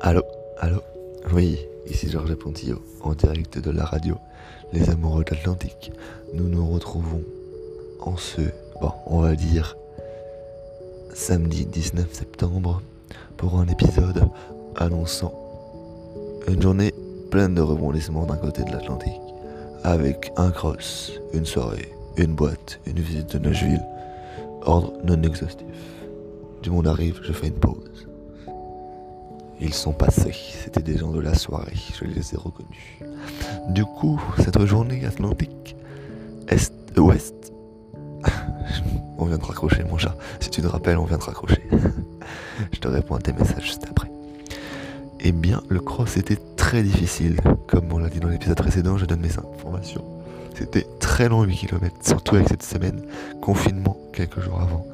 Allô Allô? Oui, ici Georges Pontillo, en direct de la radio Les Amoureux de l'Atlantique. Nous nous retrouvons en ce, bon, on va dire, samedi 19 septembre, pour un épisode annonçant une journée pleine de rebondissements d'un côté de l'Atlantique, avec un cross, une soirée, une boîte, une visite de Nashville, ordre non exhaustif. Du monde arrive, je fais une pause. Ils sont passés, c'était des gens de la soirée, je les ai reconnus. Du coup, cette journée atlantique, est-ouest, on vient de raccrocher mon chat. Si tu te rappelles, on vient de raccrocher. je te réponds à tes messages juste après. Eh bien, le cross était très difficile. Comme on l'a dit dans l'épisode précédent, je donne mes informations. C'était très long 8 km, surtout avec cette semaine, confinement quelques jours avant.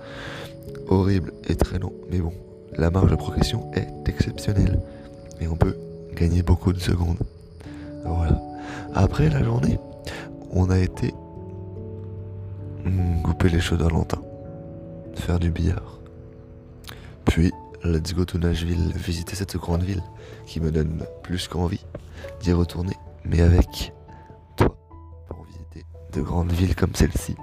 Horrible et très long, mais bon, la marge de progression est exceptionnelle. Et on peut gagner beaucoup de secondes. Voilà. Après la journée, on a été hmm, couper les cheveux d'Alentin, faire du billard. Puis, let's go to Nashville, visiter cette grande ville qui me donne plus qu'envie d'y retourner, mais avec toi, pour visiter de grandes villes comme celle-ci,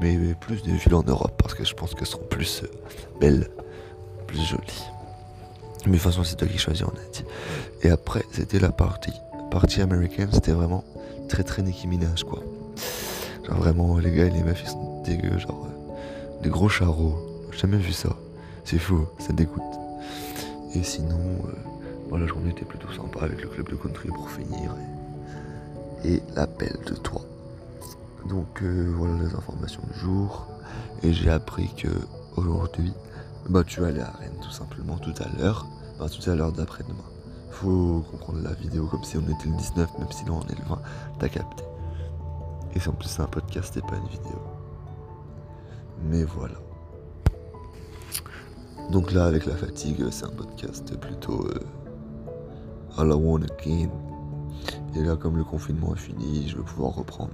mais plus des villes en Europe, parce que je pense qu'elles seront plus euh, belles plus jolie. Mais de toute façon, c'est toi qui choisis, on a dit. Et après, c'était la partie. Partie américaine, c'était vraiment très très Nicki quoi. Genre vraiment, les gars et les meufs, ils sont dégueux, genre euh, des gros charros. J'ai jamais vu ça. C'est fou, ça dégoûte. Et sinon, euh, la journée était plutôt sympa avec le club de country pour finir. Et, l'appel de toi. Donc euh, voilà les informations du jour. Et j'ai appris que aujourd'hui, bah tu vas aller à Rennes tout simplement tout à l'heure. Bah tout à l'heure d'après-demain. Faut comprendre la vidéo comme si on était le 19, même si là on est le 20. T'as capté. Et si en plus c'est un podcast et pas une vidéo. Mais voilà. Donc là avec la fatigue, c'est un podcast plutôt euh, All I Want Again. Et là comme le confinement est fini, je vais pouvoir reprendre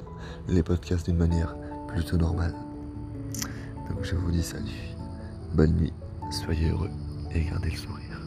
les podcasts d'une manière plutôt normale. Donc je vous dis salut. Bonne nuit, soyez heureux et gardez le sourire.